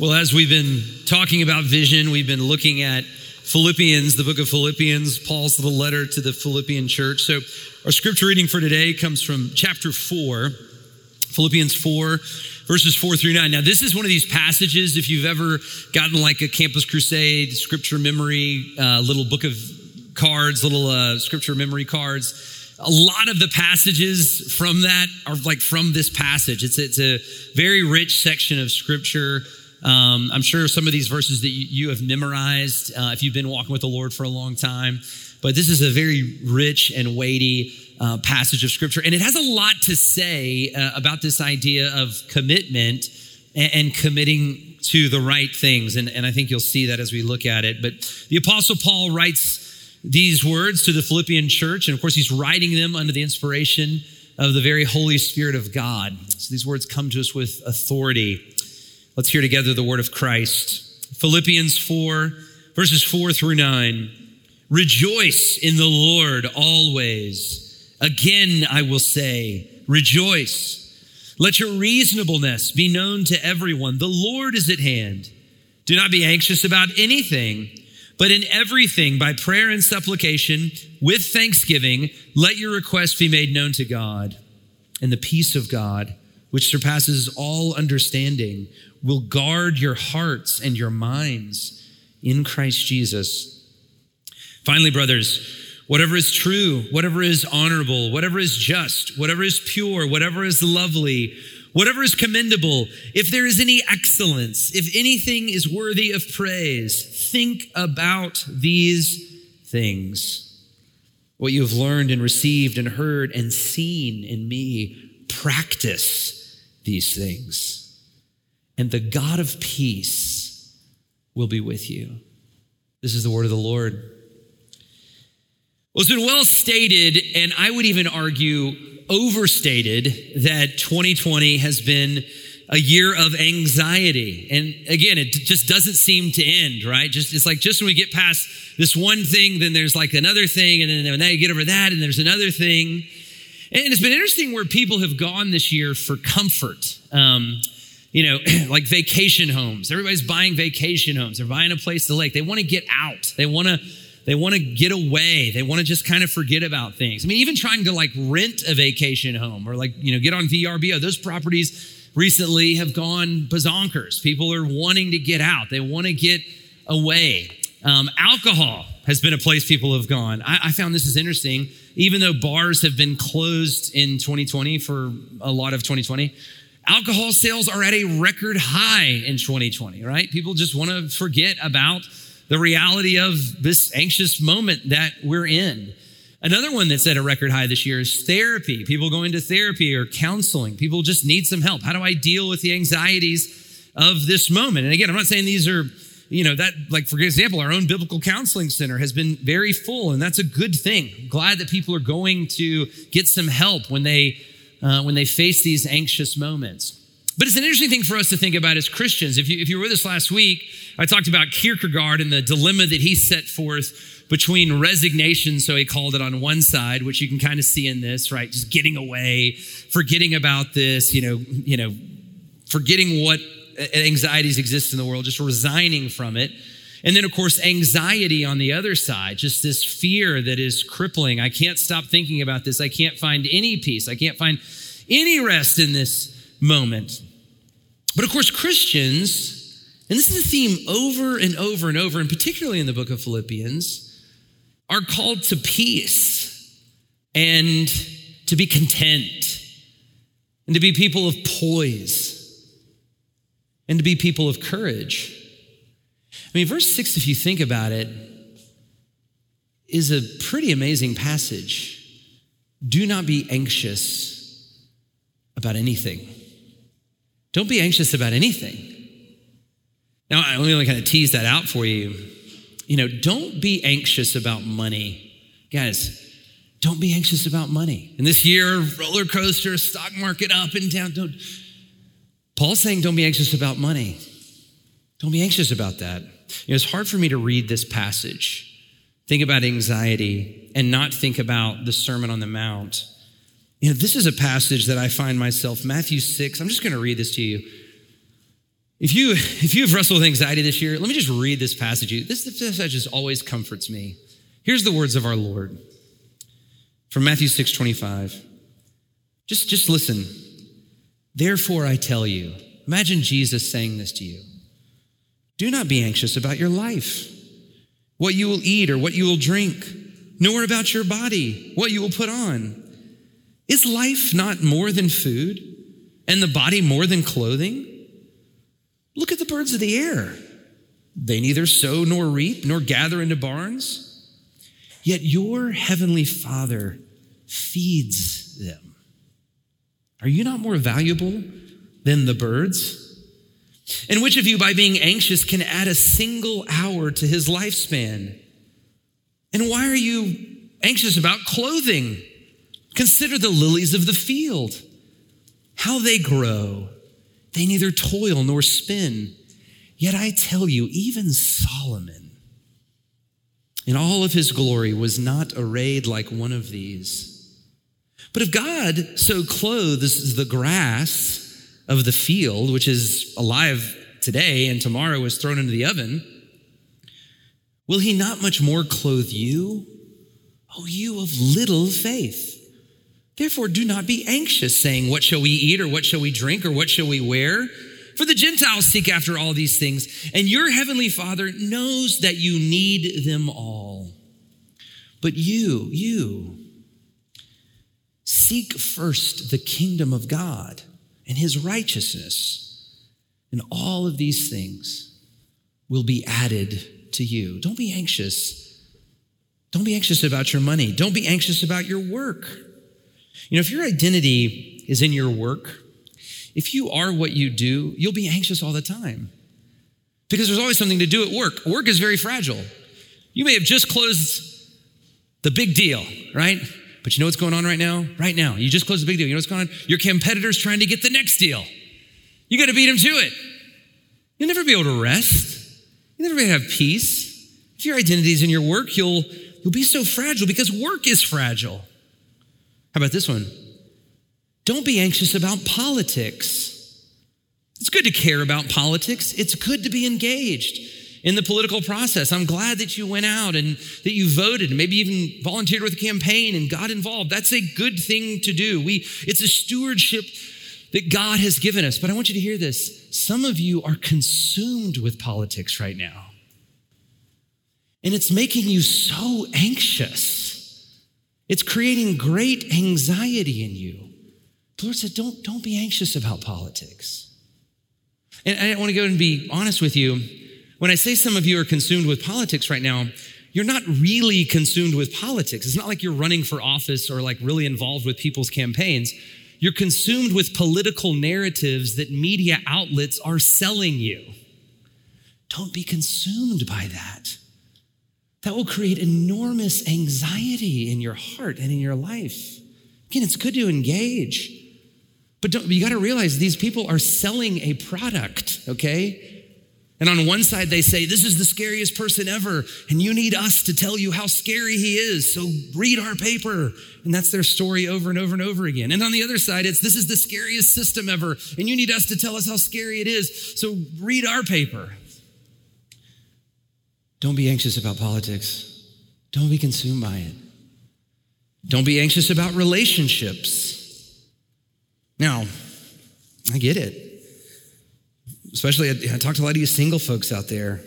Well, as we've been talking about vision, we've been looking at Philippians, the book of Philippians, Paul's little letter to the Philippian church. So, our scripture reading for today comes from chapter 4, Philippians 4, verses 4 through 9. Now, this is one of these passages, if you've ever gotten like a Campus Crusade scripture memory, uh, little book of cards, little uh, scripture memory cards. A lot of the passages from that are like from this passage. It's, it's a very rich section of scripture. Um, I'm sure some of these verses that you, you have memorized uh, if you've been walking with the Lord for a long time. But this is a very rich and weighty uh, passage of scripture. And it has a lot to say uh, about this idea of commitment and, and committing to the right things. And, and I think you'll see that as we look at it. But the Apostle Paul writes these words to the Philippian church. And of course, he's writing them under the inspiration of the very Holy Spirit of God. So these words come to us with authority. Let's hear together the word of Christ. Philippians 4, verses 4 through 9. Rejoice in the Lord always. Again, I will say, rejoice. Let your reasonableness be known to everyone. The Lord is at hand. Do not be anxious about anything, but in everything, by prayer and supplication, with thanksgiving, let your requests be made known to God. And the peace of God, which surpasses all understanding, will guard your hearts and your minds in Christ Jesus. Finally, brothers, whatever is true, whatever is honorable, whatever is just, whatever is pure, whatever is lovely, whatever is commendable, if there is any excellence, if anything is worthy of praise, think about these things. What you have learned and received and heard and seen in me, practice these things and the God of peace will be with you. This is the word of the Lord. Well, it's been well stated, and I would even argue overstated, that 2020 has been a year of anxiety. And again, it just doesn't seem to end, right? Just it's like just when we get past this one thing, then there's like another thing, and then now you get over that, and there's another thing. And it's been interesting where people have gone this year for comfort. Um, you know, like vacation homes. Everybody's buying vacation homes. They're buying a place to lake. They want to get out. They want to they want to get away. They want to just kind of forget about things. I mean, even trying to like rent a vacation home or like, you know, get on VRBO. Those properties recently have gone bazonkers. People are wanting to get out. They want to get away. Um, alcohol has been a place people have gone. I, I found this is interesting. Even though bars have been closed in 2020 for a lot of 2020, Alcohol sales are at a record high in 2020, right? People just want to forget about the reality of this anxious moment that we're in. Another one that's at a record high this year is therapy. People going to therapy or counseling. People just need some help. How do I deal with the anxieties of this moment? And again, I'm not saying these are, you know, that, like, for example, our own biblical counseling center has been very full, and that's a good thing. glad that people are going to get some help when they uh, when they face these anxious moments. But it's an interesting thing for us to think about as Christians. If you, if you were with us last week, I talked about Kierkegaard and the dilemma that he set forth between resignation, so he called it on one side, which you can kind of see in this, right? Just getting away, forgetting about this, you know, you know, forgetting what anxieties exist in the world, just resigning from it. And then, of course, anxiety on the other side, just this fear that is crippling. I can't stop thinking about this. I can't find any peace. I can't find any rest in this moment. But of course, Christians, and this is a theme over and over and over, and particularly in the book of Philippians, are called to peace and to be content and to be people of poise and to be people of courage. I mean, verse 6, if you think about it, is a pretty amazing passage. Do not be anxious about anything. Don't be anxious about anything. Now, let me kind of tease that out for you. You know, don't be anxious about money. Guys, don't be anxious about money. In this year, roller coaster, stock market up and down. Don't. Paul's saying don't be anxious about money. Don't be anxious about that. You know, it's hard for me to read this passage, think about anxiety, and not think about the Sermon on the Mount. You know, this is a passage that I find myself, Matthew 6, I'm just going to read this to you. If you if you have wrestled with anxiety this year, let me just read this passage. This, this passage just always comforts me. Here's the words of our Lord from Matthew 6 25. Just, just listen. Therefore, I tell you, imagine Jesus saying this to you do not be anxious about your life, what you will eat or what you will drink, nor about your body, what you will put on. Is life not more than food, and the body more than clothing? Look at the birds of the air. They neither sow nor reap nor gather into barns Yet your heavenly Father feeds them. Are you not more valuable than the birds? And which of you, by being anxious, can add a single hour to his lifespan? And why are you anxious about clothing? Consider the lilies of the field, how they grow. They neither toil nor spin. Yet I tell you, even Solomon, in all of his glory was not arrayed like one of these. But if God so clothes the grass of the field, which is alive today and tomorrow is thrown into the oven, will he not much more clothe you? O you of little faith. Therefore, do not be anxious, saying, What shall we eat, or what shall we drink, or what shall we wear? For the Gentiles seek after all these things, and your heavenly Father knows that you need them all. But you, you, seek first the kingdom of God and his righteousness, and all of these things will be added to you. Don't be anxious. Don't be anxious about your money. Don't be anxious about your work. You know, if your identity is in your work, if you are what you do, you'll be anxious all the time because there's always something to do at work. Work is very fragile. You may have just closed the big deal, right? But you know what's going on right now? Right now, you just closed the big deal. You know what's going on? Your competitor's trying to get the next deal. You got to beat him to it. You'll never be able to rest. You'll never be able to have peace. If your identity is in your work, you'll, you'll be so fragile because work is fragile. How about this one? Don't be anxious about politics. It's good to care about politics. It's good to be engaged in the political process. I'm glad that you went out and that you voted and maybe even volunteered with a campaign and got involved. That's a good thing to do. We it's a stewardship that God has given us. But I want you to hear this. Some of you are consumed with politics right now. And it's making you so anxious. It's creating great anxiety in you. The Lord said, don't, don't be anxious about politics. And I want to go and be honest with you. When I say some of you are consumed with politics right now, you're not really consumed with politics. It's not like you're running for office or like really involved with people's campaigns. You're consumed with political narratives that media outlets are selling you. Don't be consumed by that. That will create enormous anxiety in your heart and in your life. Again, it's good to engage. But you got to realize these people are selling a product, okay? And on one side, they say, This is the scariest person ever, and you need us to tell you how scary he is. So read our paper. And that's their story over and over and over again. And on the other side, it's, This is the scariest system ever, and you need us to tell us how scary it is. So read our paper. Don't be anxious about politics, don't be consumed by it. Don't be anxious about relationships. Now, I get it. Especially, I, I talk to a lot of you single folks out there.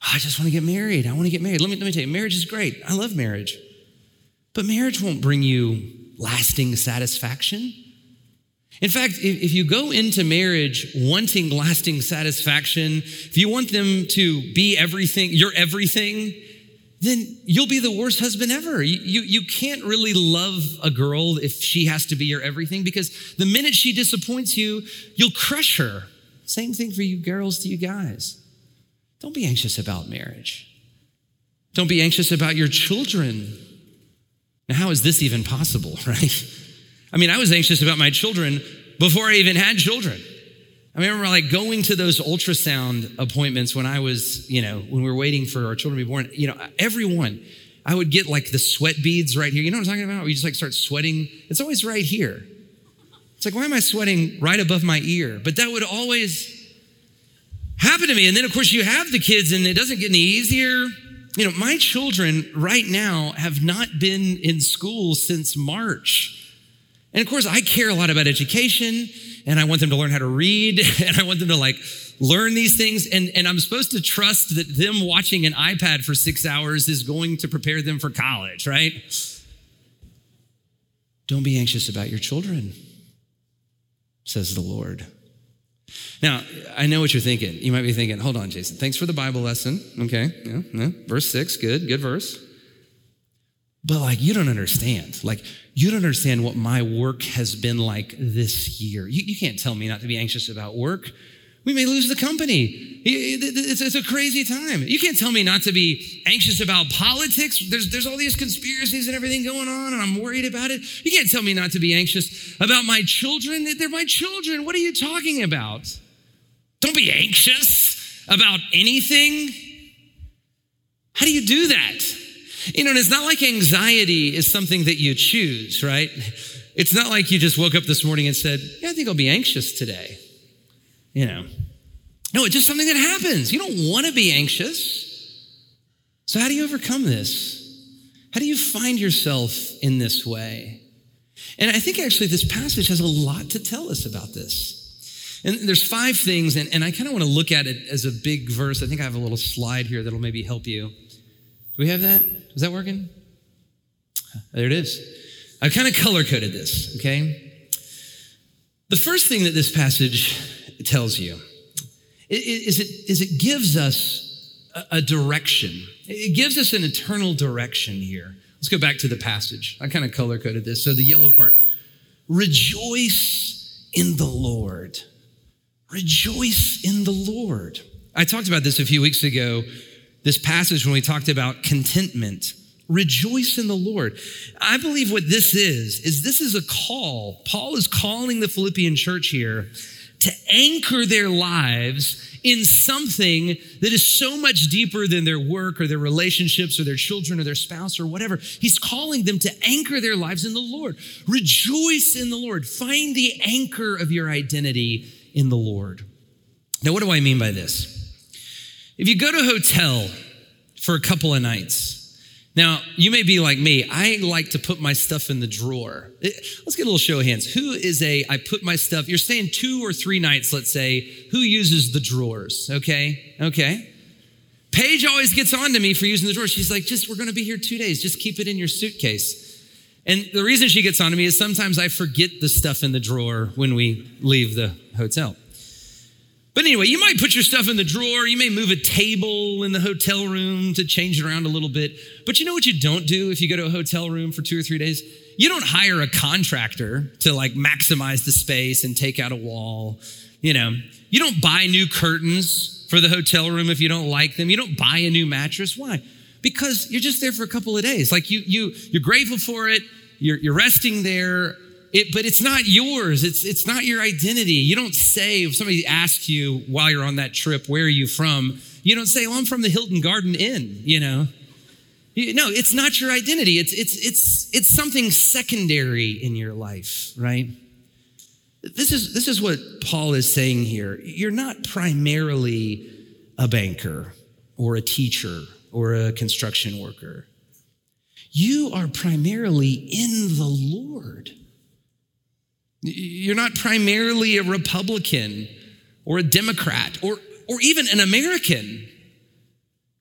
I just want to get married. I want to get married. Let me, let me tell you, marriage is great. I love marriage. But marriage won't bring you lasting satisfaction. In fact, if, if you go into marriage wanting lasting satisfaction, if you want them to be everything, you're everything, then you'll be the worst husband ever. You, you, you, can't really love a girl if she has to be your everything because the minute she disappoints you, you'll crush her. Same thing for you girls to you guys. Don't be anxious about marriage. Don't be anxious about your children. Now, how is this even possible, right? I mean, I was anxious about my children before I even had children. I remember like going to those ultrasound appointments when I was, you know, when we were waiting for our children to be born. You know, everyone, I would get like the sweat beads right here. You know what I'm talking about? We just like start sweating. It's always right here. It's like, why am I sweating right above my ear? But that would always, happen to me. And then, of course, you have the kids, and it doesn't get any easier. You know, my children right now have not been in school since March. And of course, I care a lot about education, and I want them to learn how to read, and I want them to like learn these things. And, and I'm supposed to trust that them watching an iPad for six hours is going to prepare them for college, right? Don't be anxious about your children, says the Lord. Now, I know what you're thinking. You might be thinking, hold on, Jason, thanks for the Bible lesson. Okay, yeah, yeah. verse six, good, good verse. But like, you don't understand. Like, you don't understand what my work has been like this year. You, you can't tell me not to be anxious about work. We may lose the company. It's, a crazy time. You can't tell me not to be anxious about politics. There's, there's all these conspiracies and everything going on, and I'm worried about it. You can't tell me not to be anxious about my children. They're my children. What are you talking about? Don't be anxious about anything. How do you do that? You know, and it's not like anxiety is something that you choose, right? It's not like you just woke up this morning and said, Yeah, I think I'll be anxious today you know. No, it's just something that happens. You don't want to be anxious. So, how do you overcome this? How do you find yourself in this way? And I think actually this passage has a lot to tell us about this. And there's five things, and, and I kind of want to look at it as a big verse. I think I have a little slide here that'll maybe help you. Do we have that? Is that working? There it is. I've kind of color coded this, okay? The first thing that this passage tells you is it, is it gives us a direction. It gives us an eternal direction here. Let's go back to the passage. I kind of color coded this. So the yellow part rejoice in the Lord. Rejoice in the Lord. I talked about this a few weeks ago, this passage when we talked about contentment. Rejoice in the Lord. I believe what this is, is this is a call. Paul is calling the Philippian church here to anchor their lives in something that is so much deeper than their work or their relationships or their children or their spouse or whatever. He's calling them to anchor their lives in the Lord. Rejoice in the Lord. Find the anchor of your identity in the Lord. Now, what do I mean by this? If you go to a hotel for a couple of nights, now, you may be like me. I like to put my stuff in the drawer. Eh, let's get a little show of hands. Who is a, I put my stuff, you're staying two or three nights, let's say. Who uses the drawers? Okay, okay. Paige always gets on to me for using the drawer. She's like, just, we're to be here two days. Just keep it in your suitcase. And the reason she gets on to me is sometimes I forget the stuff in the drawer when we leave the hotel. But anyway, you might put your stuff in the drawer. You may move a table in the hotel room to change it around a little bit. But you know what you don't do if you go to a hotel room for two or three days? You don't hire a contractor to like maximize the space and take out a wall. You know, you don't buy new curtains for the hotel room if you don't like them. You don't buy a new mattress. Why? Because you're just there for a couple of days. Like you, you, you're grateful for it. You're, you're resting there it, but it's not yours. It's, it's not your identity. You don't say, if somebody asks you while you're on that trip, where are you from? You don't say, well, I'm from the Hilton Garden Inn, you know? You, no, it's not your identity. It's, it's, it's, it's something secondary in your life, right? This is, this is what Paul is saying here. You're not primarily a banker or a teacher or a construction worker. You are primarily in the Lord. You're not primarily a Republican or a Democrat or, or even an American.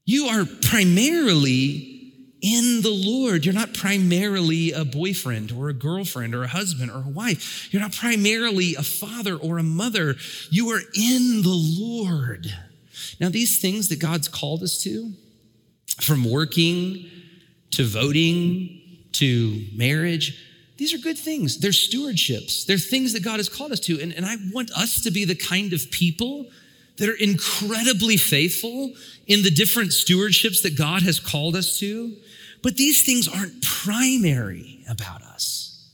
You are primarily in the Lord. You're not primarily a boyfriend or a girlfriend or a husband or a wife. You're not primarily a father or a mother. You are in the Lord. Now, these things that God's called us to, from working to voting to marriage, these are good things. They're stewardships. They're things that God has called us to. And, and I want us to be the kind of people that are incredibly faithful in the different stewardships that God has called us to. But these things aren't primary about us.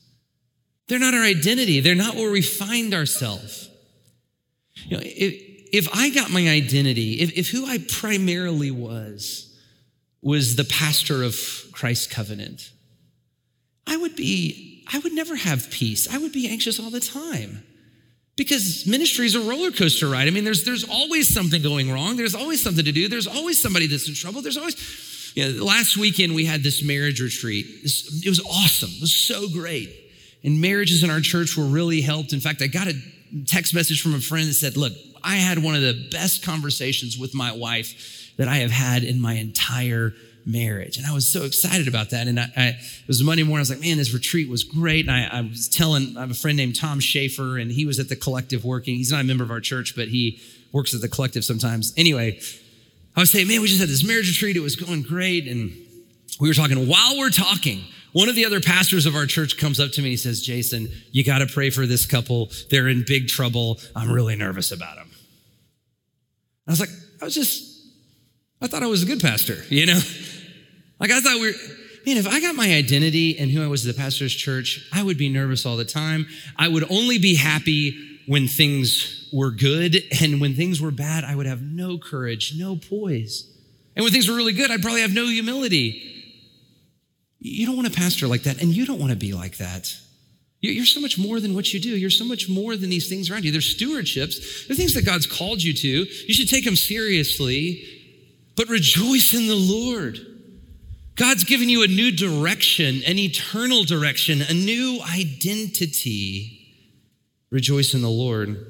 They're not our identity. They're not where we find ourselves. You know, if, if I got my identity, if, if who I primarily was, was the pastor of Christ's covenant, I would be I would never have peace. I would be anxious all the time Because ministry is a roller coaster ride. I mean, there's, there's always something going wrong. There's always something to do. There's always somebody that's in trouble. There's always, you know, last weekend we had this marriage retreat. It was awesome. It was so great. And marriages in our church were really helped. In fact, I got a text message from a friend that said, Look, I had one of the best conversations with my wife that I have had in my entire marriage. And I was so excited about that. And I, I, it was Monday morning. I was like, man, this retreat was great. And I, I, was telling, I have a friend named Tom Schaefer, and he was at the collective working. He's not a member of our church, but he works at the collective sometimes. Anyway, I was saying, man, we just had this marriage retreat. It was going great. And we were talking. While we're talking, one of the other pastors of our church comes up to me and says, Jason, you got to pray for this couple. They're in big trouble. I'm really nervous about them. I was like, I was just, I thought I was a good pastor, you know? Like I thought we were, man, if I got my identity and who I was at the pastor's church, I would be nervous all the time. I would only be happy when things were good. And when things were bad, I would have no courage, no poise. And when things were really good, I'd probably have no humility. You don't want a pastor like that, and you don't want to be like that. You're so much more than what you do. You're so much more than these things around you. There's stewardships. They're things that God's called you to. You should take them seriously, but rejoice in the Lord. God's given you a new direction, an eternal direction, a new identity. Rejoice in the Lord.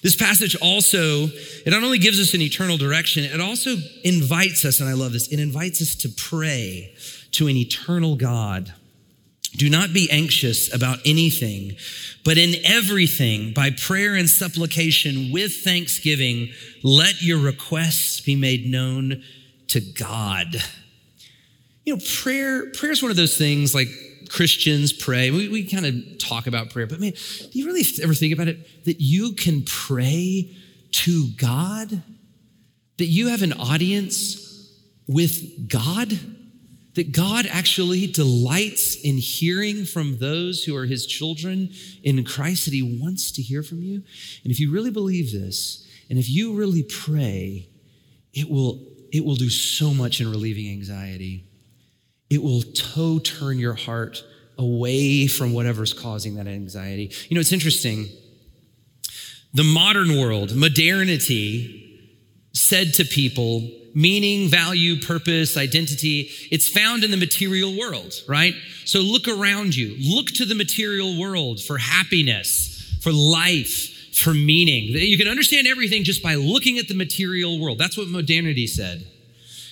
This passage also, it not only gives us an eternal direction, it also invites us, and I love this, it invites us to pray to an eternal God. Do not be anxious about anything, but in everything, by prayer and supplication with thanksgiving, let your requests be made known to God. You know, prayer, prayer is one of those things like Christians pray. We, we kind of talk about prayer, but man, do you really ever think about it? That you can pray to God? That you have an audience with God? That God actually delights in hearing from those who are his children in Christ, that he wants to hear from you? And if you really believe this, and if you really pray, it will, it will do so much in relieving anxiety it will toe turn your heart away from whatever's causing that anxiety. You know, it's interesting. The modern world, modernity, said to people, meaning, value, purpose, identity, it's found in the material world, right? So look around you. Look to the material world for happiness, for life, for meaning. You can understand everything just by looking at the material world. That's what modernity said.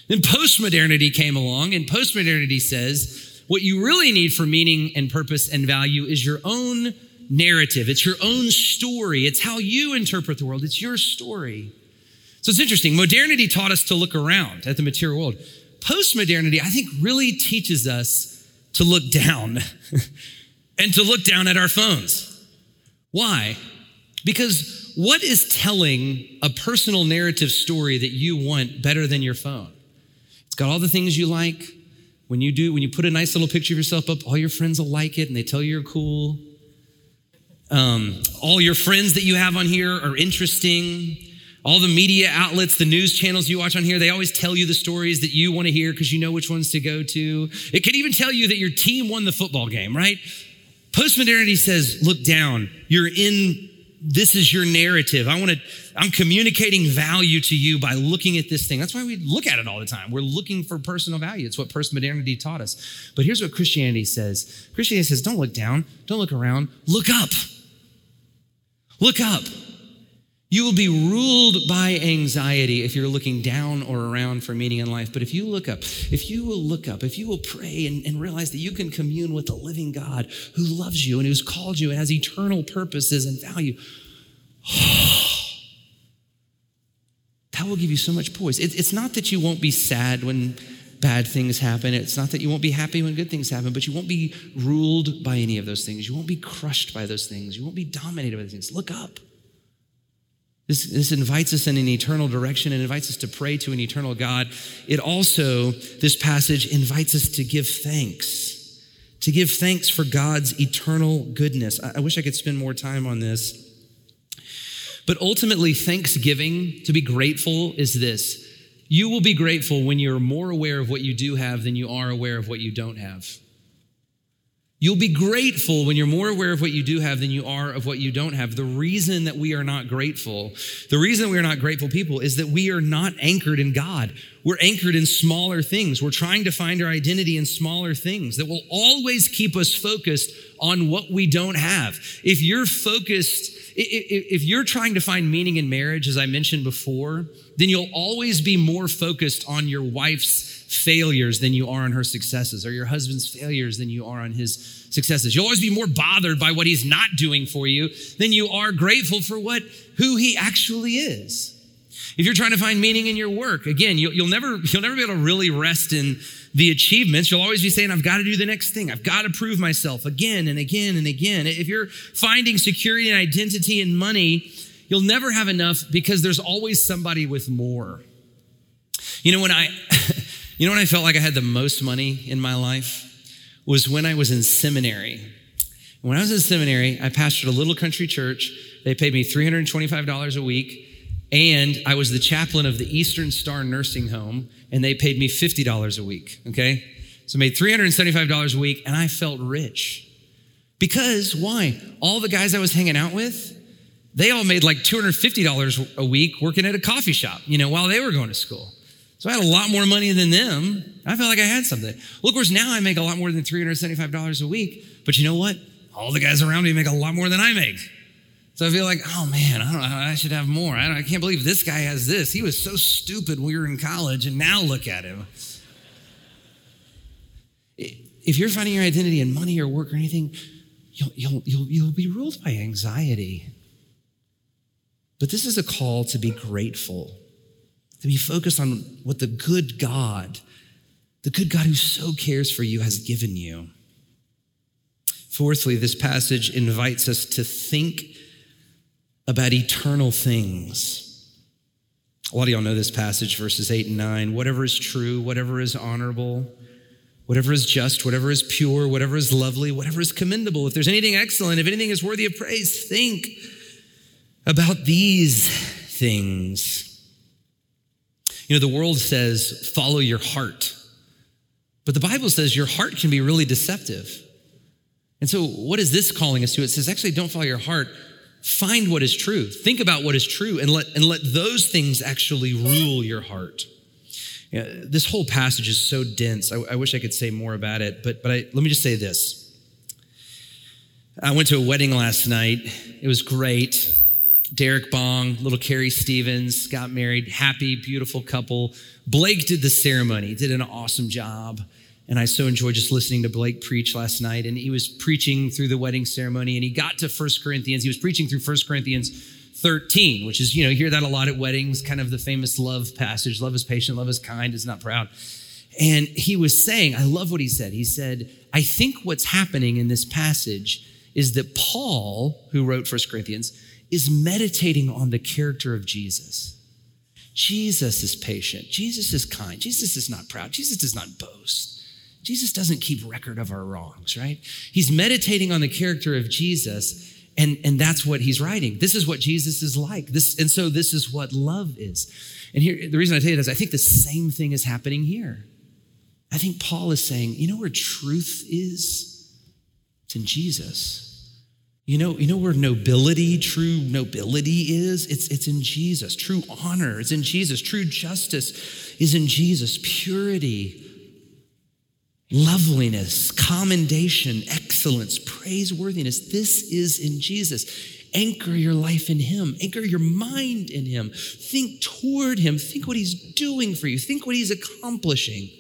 Then postmodernity came along, and postmodernity says what you really need for meaning and purpose and value is your own narrative. It's your own story. It's how you interpret the world. It's your story. So it's interesting. Modernity taught us to look around at the material world. Postmodernity, I think, really teaches us to look down and to look down at our phones. Why? Because what is telling a personal narrative story that you want better than your phone? It's got all the things you like. When you do, when you put a nice little picture of yourself up, all your friends will like it and they tell you you're cool. Um, all your friends that you have on here are interesting. All the media outlets, the news channels you watch on here, they always tell you the stories that you want to hear because you know which ones to go to. It can even tell you that your team won the football game, right? Postmodernity says, look down. You're in this is your narrative. I want to, I'm communicating value to you by looking at this thing. That's why we look at it all the time. We're looking for personal value. It's what postmodernity taught us. But here's what Christianity says Christianity says, don't look down, don't look around, look up. Look up. You will be ruled by anxiety if you're looking down or around for meaning in life. But if you look up, if you will look up, if you will pray and, and, realize that you can commune with the living God who loves you and who's called you and has eternal purposes and value, that will give you so much poise. It, it's not that you won't be sad when bad things happen. It's not that you won't be happy when good things happen, but you won't be ruled by any of those things. You won't be crushed by those things. You won't be dominated by those things. Look up. This, this invites us in an eternal direction and invites us to pray to an eternal God. It also, this passage invites us to give thanks, to give thanks for God's eternal goodness. I, I wish I could spend more time on this. But ultimately, thanksgiving, to be grateful, is this. You will be grateful when you're more aware of what you do have than you are aware of what you don't have. You'll be grateful when you're more aware of what you do have than you are of what you don't have. The reason that we are not grateful, the reason we are not grateful people is that we are not anchored in God. We're anchored in smaller things. We're trying to find our identity in smaller things that will always keep us focused on what we don't have. If you're focused, if you're trying to find meaning in marriage, as I mentioned before, then you'll always be more focused on your wife's failures than you are on her successes, or your husband's failures than you are on his successes. You'll always be more bothered by what he's not doing for you than you are grateful for what who he actually is. If you're trying to find meaning in your work, again, you'll, you'll never you'll never be able to really rest in the achievements. You'll always be saying, "I've got to do the next thing. I've got to prove myself again and again and again." If you're finding security and identity in money, you'll never have enough because there's always somebody with more. You know, when I You know when I felt like I had the most money in my life? Was when I was in seminary. When I was in seminary, I pastored a little country church. They paid me $325 a week, and I was the chaplain of the Eastern Star Nursing Home, and they paid me $50 a week, okay? So I made $375 a week, and I felt rich. Because, why? All the guys I was hanging out with, they all made like $250 a week working at a coffee shop, you know, while they were going to school. So I had a lot more money than them. I felt like I had something. Well, of course, now I make a lot more than $375 a week. But you know what? All the guys around me make a lot more than I make. So I feel like, oh man, I don't I should have more. I, I can't believe this guy has this. He was so stupid when we were in college, and now look at him. If you're finding your identity in money or work or anything, you'll, you'll, you'll, you'll be ruled by anxiety. But this is a call to be grateful to be focused on what the good God, the good God who so cares for you, has given you. Fourthly, this passage invites us to think about eternal things. A lot of y'all know this passage, verses 8 and 9. Whatever is true, whatever is honorable, whatever is just, whatever is pure, whatever is lovely, whatever is commendable, if there's anything excellent, if anything is worthy of praise, think about these things. You know, the world says, follow your heart. But the Bible says your heart can be really deceptive. And so, what is this calling us to? It says, actually, don't follow your heart. Find what is true. Think about what is true and let, and let those things actually rule your heart. You know, this whole passage is so dense. I, I, wish I could say more about it, but, but I, let me just say this. I went to a wedding last night. It was great. Derek Bong, little Carrie Stevens got married. Happy, beautiful couple. Blake did the ceremony, did an awesome job. And I so enjoyed just listening to Blake preach last night. And he was preaching through the wedding ceremony and he got to First Corinthians. He was preaching through First Corinthians 13, which is, you know, you hear that a lot at weddings, kind of the famous love passage love is patient, love is kind, is not proud. And he was saying, I love what he said. He said, I think what's happening in this passage is that Paul, who wrote First Corinthians, is meditating on the character of Jesus. Jesus is patient. Jesus is kind. Jesus is not proud. Jesus does not boast. Jesus doesn't keep record of our wrongs, right? He's meditating on the character of Jesus, and, and that's what he's writing. This is what Jesus is like. This, and so this is what love is. And here, the reason I tell you that is I think the same thing is happening here. I think Paul is saying, you know where truth is? It's in Jesus. You know, you know where nobility, true nobility is? It's, it's in Jesus. True honor is in Jesus. True justice is in Jesus. Purity, loveliness, commendation, excellence, praiseworthiness. This is in Jesus. Anchor your life in Him. Anchor your mind in Him. Think toward Him. Think what He's doing for you. Think what He's accomplishing.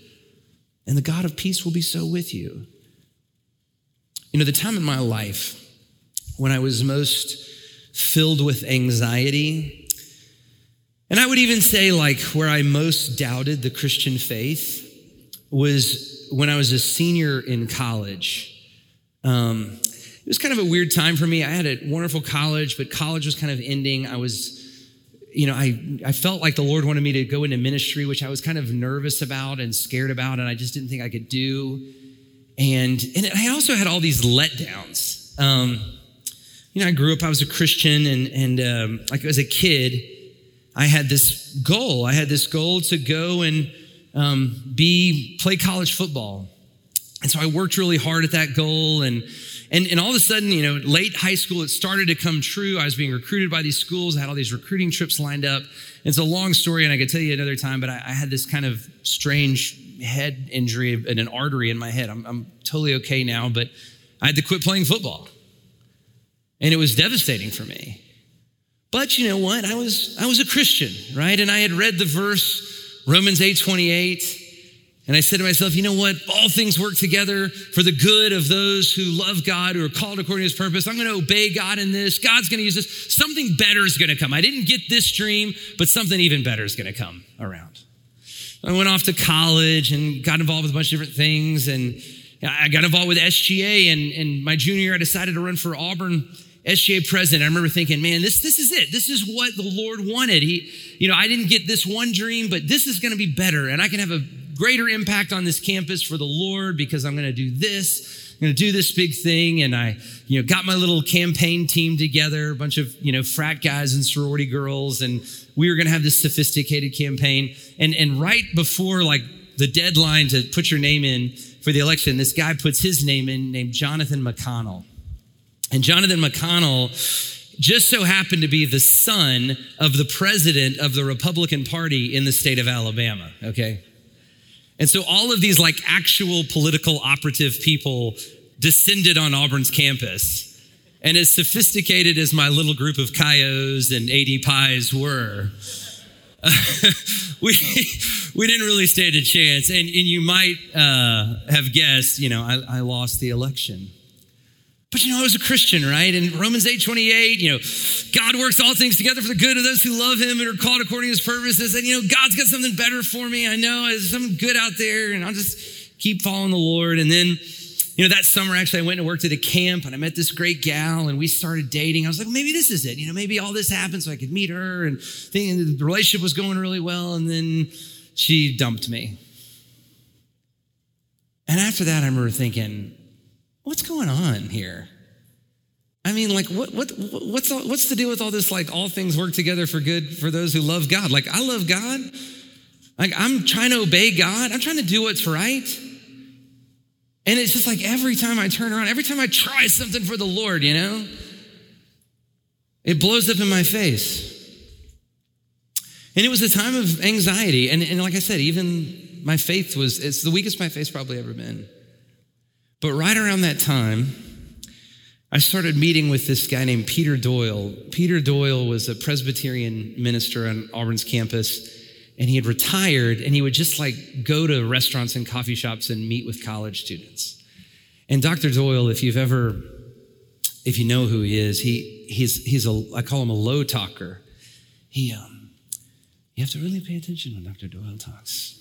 And the God of peace will be so with you. You know, the time in my life, when I was most filled with anxiety. And I would even say, like, where I most doubted the Christian faith was when I was a senior in college. Um, it was kind of a weird time for me. I had a wonderful college, but college was kind of ending. I was, you know, I, I felt like the Lord wanted me to go into ministry, which I was kind of nervous about and scared about, and I just didn't think I could do. And, and I also had all these letdowns. Um, you know, I grew up, I was a Christian, and, and um, like as a kid, I had this goal. I had this goal to go and um, be play college football. And so I worked really hard at that goal. And, and, and all of a sudden, you know, late high school, it started to come true. I was being recruited by these schools. I had all these recruiting trips lined up. It's a long story, and I could tell you another time, but I, I had this kind of strange head injury and an artery in my head. I'm, I'm totally okay now, but I had to quit playing football. And it was devastating for me. But you know what? I was, I was a Christian, right? And I had read the verse, Romans 8 28. And I said to myself, you know what? All things work together for the good of those who love God, who are called according to his purpose. I'm going to obey God in this. God's going to use this. Something better is going to come. I didn't get this dream, but something even better is going to come around. I went off to college and got involved with a bunch of different things. And I got involved with SGA. And, and my junior year, I decided to run for Auburn SGA president, I remember thinking, man, this, this is it. This is what the Lord wanted. He, you know, I didn't get this one dream, but this is going to be better. And I can have a greater impact on this campus for the Lord because I'm going to do this. I'm going to do this big thing. And I, you know, got my little campaign team together, a bunch of, you know, frat guys and sorority girls. And we were going to have this sophisticated campaign. And, and right before like the deadline to put your name in for the election, this guy puts his name in named Jonathan McConnell. And Jonathan McConnell just so happened to be the son of the president of the Republican Party in the state of Alabama, okay? And so all of these like actual political operative people descended on Auburn's campus. And as sophisticated as my little group of Chios and ADPis were, we, we didn't really stand a chance. And, and you might uh, have guessed, you know, I, I lost the election. But you know, I was a Christian, right? And Romans 8 28, you know, God works all things together for the good of those who love him and are called according to his purposes. And you know, God's got something better for me. I know there's something good out there, and I'll just keep following the Lord. And then, you know, that summer actually I went and worked at a camp and I met this great gal and we started dating. I was like, well, maybe this is it. You know, maybe all this happened so I could meet her and the relationship was going really well. And then she dumped me. And after that, I remember thinking, what's going on here? I mean, like, what, what, what's, all, what's the deal with all this? Like, all things work together for good for those who love God. Like, I love God. Like, I'm trying to obey God. I'm trying to do what's right. And it's just like every time I turn around, every time I try something for the Lord, you know, it blows up in my face. And it was a time of anxiety. And, and like I said, even my faith was, it's the weakest my faith's probably ever been. But right around that time, I started meeting with this guy named Peter Doyle. Peter Doyle was a Presbyterian minister on Auburn's campus, and he had retired, and he would just like go to restaurants and coffee shops and meet with college students. And Dr. Doyle, if you've ever, if you know who he is, he, he's, he's a, I call him a low talker. He, um, you have to really pay attention when Dr. Doyle talks.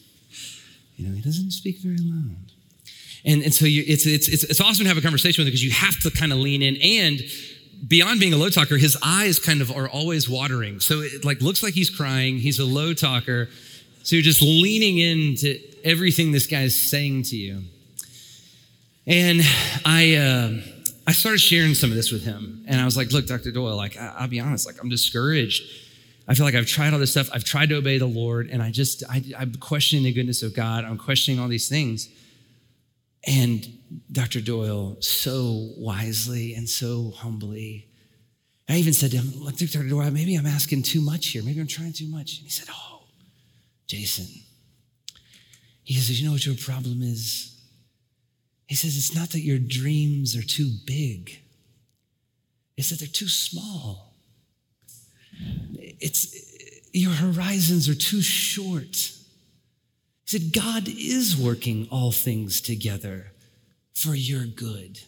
You know, he doesn't speak very loud. And, and so you, it's, it's, it's, it's awesome to have a conversation with him because you have to kind of lean in. And beyond being a low talker, his eyes kind of are always watering. So it like looks like he's crying. He's a low talker. So you're just leaning into everything this guy's saying to you. And I, uh, I started sharing some of this with him. And I was like, look, Dr. Doyle, like, I, will be honest, like, I'm discouraged. I feel like I've tried all this stuff. I've tried to obey the Lord, and I just, I, I'm questioning the goodness of God. I'm questioning all these things. And Dr. Doyle, so wisely and so humbly, I even said to him, Look, Dr. Doyle, maybe I'm asking too much here. Maybe I'm trying too much. And he said, Oh, Jason. He says, You know what your problem is? He says, It's not that your dreams are too big, it's that they're too small. It's your horizons are too short. He said, God is working all things together for your good.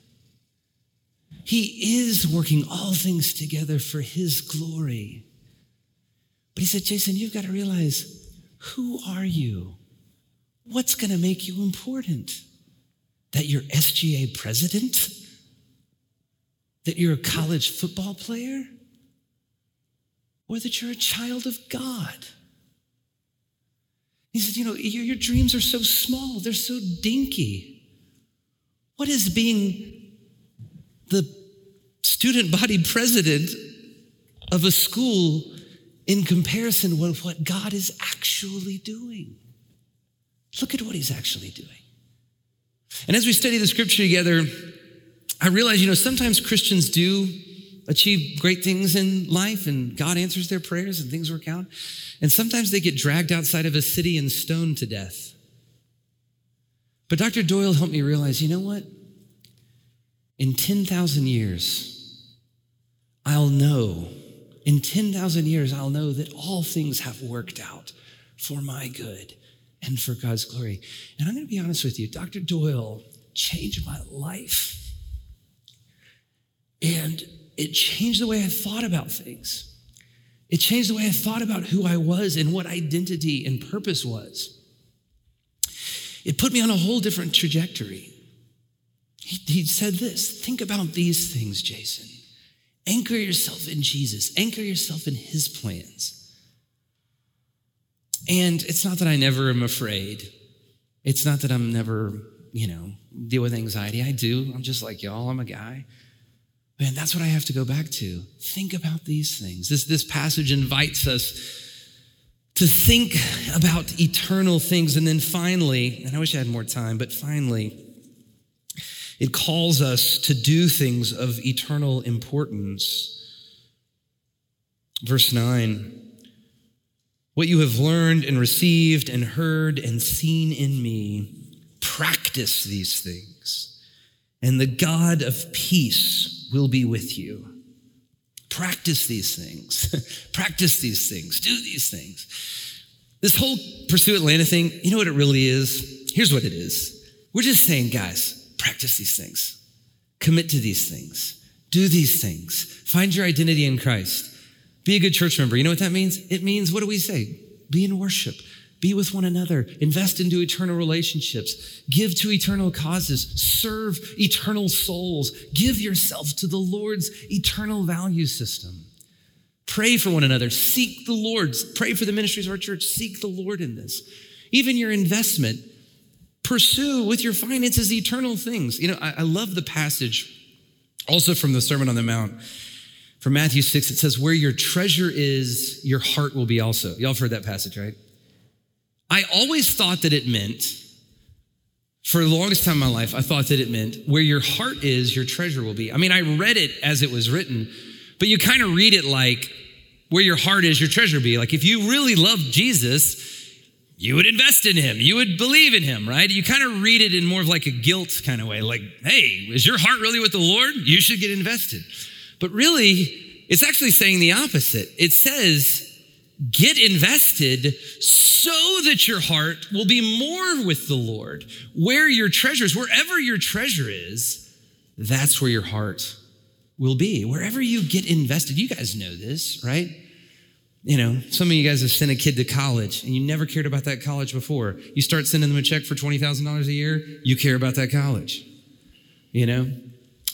He is working all things together for his glory. But he said, Jason, you've got to realize who are you? What's going to make you important? That you're SGA president? That you're a college football player? Or that you're a child of God? He said, You know, your, your dreams are so small, they're so dinky. What is being the student body president of a school in comparison with what God is actually doing? Look at what he's actually doing. And as we study the scripture together, I realize, you know, sometimes Christians do achieve great things in life and God answers their prayers and things work out. And sometimes they get dragged outside of a city and stoned to death. But Dr. Doyle helped me realize you know what? In 10,000 years, I'll know, in 10,000 years, I'll know that all things have worked out for my good and for God's glory. And I'm going to be honest with you, Dr. Doyle changed my life. And it changed the way I thought about things. It changed the way I thought about who I was and what identity and purpose was. It put me on a whole different trajectory. He, he said this think about these things, Jason. Anchor yourself in Jesus, anchor yourself in his plans. And it's not that I never am afraid. It's not that I'm never, you know, deal with anxiety. I do. I'm just like y'all. I'm a guy. Man, that's what I have to go back to. Think about these things. This, this passage invites us to think about eternal things. And then finally, and I wish I had more time, but finally, it calls us to do things of eternal importance. Verse 9 What you have learned and received and heard and seen in me, practice these things, and the God of peace will be with you. Practice these things. Practice these things. Do these things. This whole Pursue Atlanta thing, you know what it really is? Here's what it is. We're just saying, guys, practice these things. Commit to these things. Do these things. Find your identity in Christ. Be a good church member. You know what that means? It means, what do we say? Be in worship. Be with one another, invest into eternal relationships, give to eternal causes, serve eternal souls, give yourself to the Lord's eternal value system. Pray for one another, seek the Lord, pray for the ministries of our church, seek the Lord in this. Even your investment, pursue with your finances eternal things. You know, I, I love the passage also from the Sermon on the Mount. From Matthew 6, it says, Where your treasure is, your heart will be also. Y'all have heard that passage, right? I always thought that it meant, for the longest time in my life, I thought that it meant where your heart is, your treasure will be. I mean, I read it as it was written, but you kind of read it like where your heart is, your treasure be. Like if you really love Jesus, you would invest in him. You would believe in him, right? You kind of read it in more of like a guilt kind of way. Like, hey, is your heart really with the Lord? You should get invested. But really, it's actually saying the opposite. It says, get invested so that your heart will be more with the Lord. Where your treasure is, wherever your treasure is, that's where your heart will be. Wherever you get invested, you guys know this, right? You know, some of you guys have sent a kid to college and you never cared about that college before. You start sending them a check for $20,000 a year, you care about that college. You know,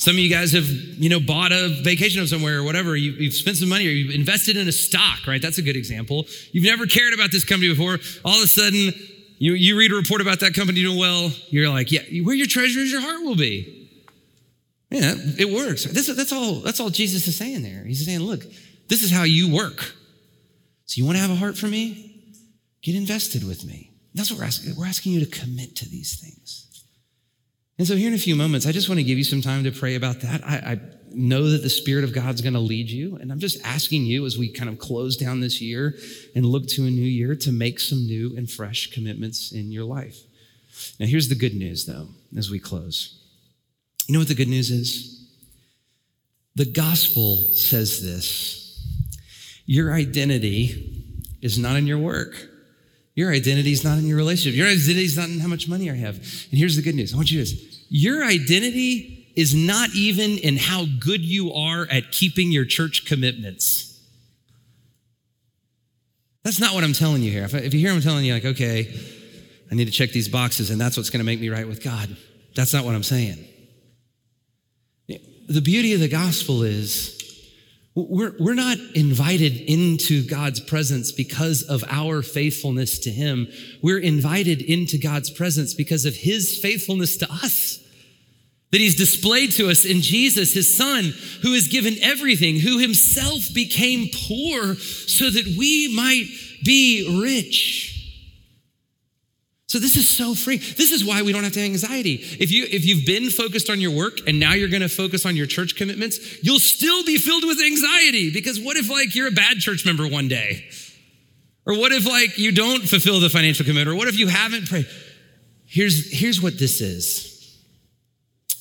some of you guys have, you know, bought a vacation somewhere or whatever. You, have spent some money or you've invested in a stock, right? That's a good example. You've never cared about this company before. All of a sudden, you, you read a report about that company doing well. You're like, yeah, where your treasure is, your heart will be. Yeah, it works. This, that's all. That's all Jesus is saying there. He's saying, look, this is how you work. So you want to have a heart for me? Get invested with me. That's what we're asking. We're asking you to commit to these things. And so, here in a few moments, I just want to give you some time to pray about that. I, I know that the Spirit of God's going to lead you. And I'm just asking you as we kind of close down this year and look to a new year to make some new and fresh commitments in your life. Now, here's the good news, though, as we close. You know what the good news is? The gospel says this your identity is not in your work. Your identity is not in your relationship. Your identity is not in how much money I have. And here's the good news. I want you to your identity is not even in how good you are at keeping your church commitments. That's not what I'm telling you here. If, you hear I'm telling you, like, okay, I need to check these boxes and that's what's going to make me right with God, that's not what I'm saying. The beauty of the gospel is we're, we're not invited into God's presence because of our faithfulness to Him. We're invited into God's presence because of His faithfulness to us that he's displayed to us in Jesus, his son, who has given everything, who himself became poor so that we might be rich. So this is so free. This is why we don't have to have anxiety. If you if you've been focused on your work and now you're going to focus on your church commitments, you'll still be filled with anxiety because what if like you're a bad church member one day? Or what if like you don't fulfill the financial commitment? Or what if you haven't prayed? Here's here's what this is.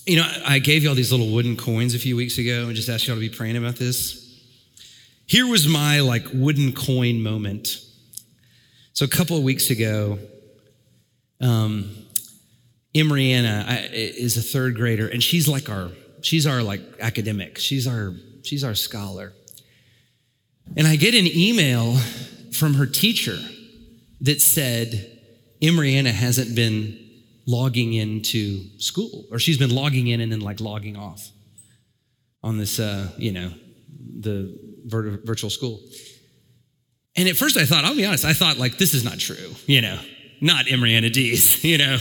You know, I gave you all these little wooden coins a few weeks ago and just asked y'all to be praying about this. Here was my like wooden coin moment. So a couple of weeks ago, um, Imriana is a third grader, and she's like our she's our like academic. She's our she's our scholar. And I get an email from her teacher that said Imriana hasn't been logging into school, or she's been logging in and then like logging off on this, uh, you know, the virtual school. And at first I thought, I'll be honest, I thought like this is not true, you know not Imriana Dees, you know.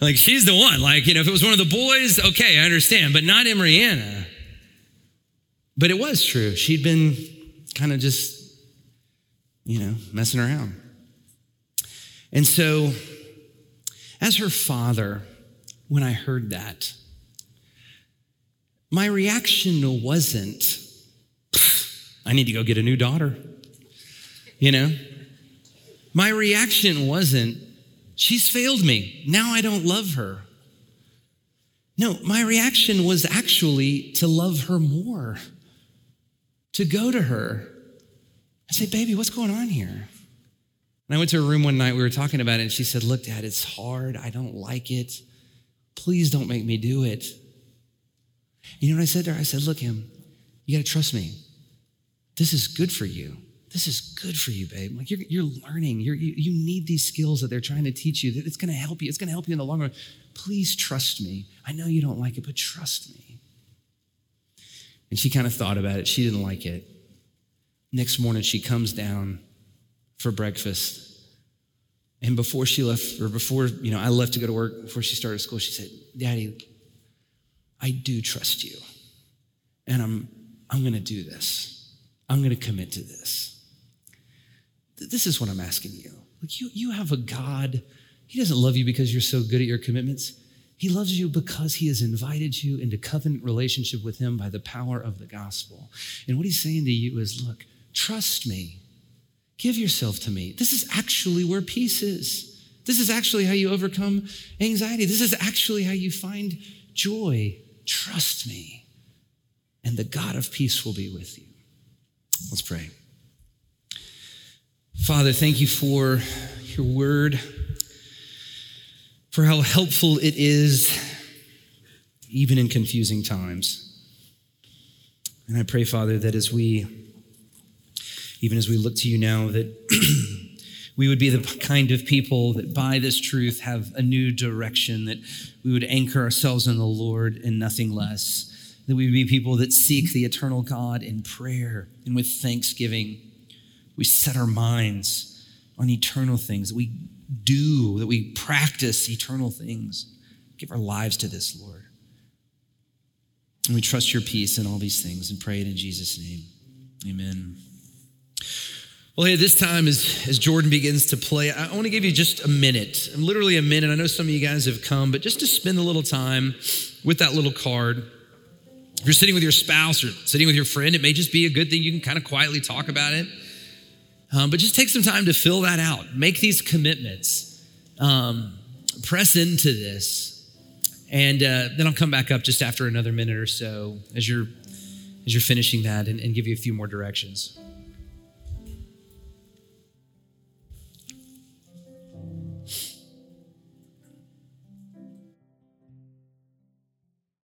Like she's the one. Like, you know, if it was one of the boys, okay, I understand, but not Imriana. But it was true. She'd been kind of just, you know, messing around. And so, as her father, when I heard that, my reaction wasn't, I need to go get a new daughter. You know, my reaction wasn't, she's failed me. Now I don't love her. No, my reaction was actually to love her more, to go to her and say, Baby, what's going on here? And I went to her room one night, we were talking about it, and she said, Look, Dad, it's hard. I don't like it. Please don't make me do it. You know what I said to her? I said, Look, him, you got to trust me. This is good for you this is good for you, babe. Like you're, you're learning. You're, you, you need these skills that they're trying to teach you. That It's going to help you. It's going to help you in the long run. Please trust me. I know you don't like it, but trust me. And she kind of thought about it. She didn't like it. Next morning, she comes down for breakfast. And before she left, or before, you know, I left to go to work, before she started school, she said, Daddy, I do trust you. And I'm, I'm going to do this. I'm going to commit to this. This is what I'm asking you. Like you, you have a God. He doesn't love you because you're so good at your commitments. He loves you because he has invited you into covenant relationship with him by the power of the gospel. And what he's saying to you is, look, trust me. Give yourself to me. This is actually where peace is. This is actually how you overcome anxiety. This is actually how you find joy. Trust me. And the God of peace will be with you. Let's pray. Father, thank you for your word, for how helpful it is, even in confusing times. And I pray, Father, that as we, even as we look to you now, that we would be the kind of people that by this truth have a new direction, that we would anchor ourselves in the Lord and nothing less, that we would be people that seek the eternal God in prayer and with thanksgiving we set our minds on eternal things, that we do, that we practice eternal things. Give our lives to this, Lord. And we trust your peace in all these things and pray it in Jesus' name. Amen. Well, hey, this time as, as Jordan begins to play, I want to give you just a minute, literally a minute. I know some of you guys have come, but just to spend a little time with that little card. If you're sitting with your spouse or sitting with your friend, it may just be a good thing. You can kind of quietly talk about it. Um, but just take some time to fill that out. Make these commitments. Um, press into this. And uh, then I'll come back up just after another minute or so as you're, as you're finishing that and, and give you a few more directions.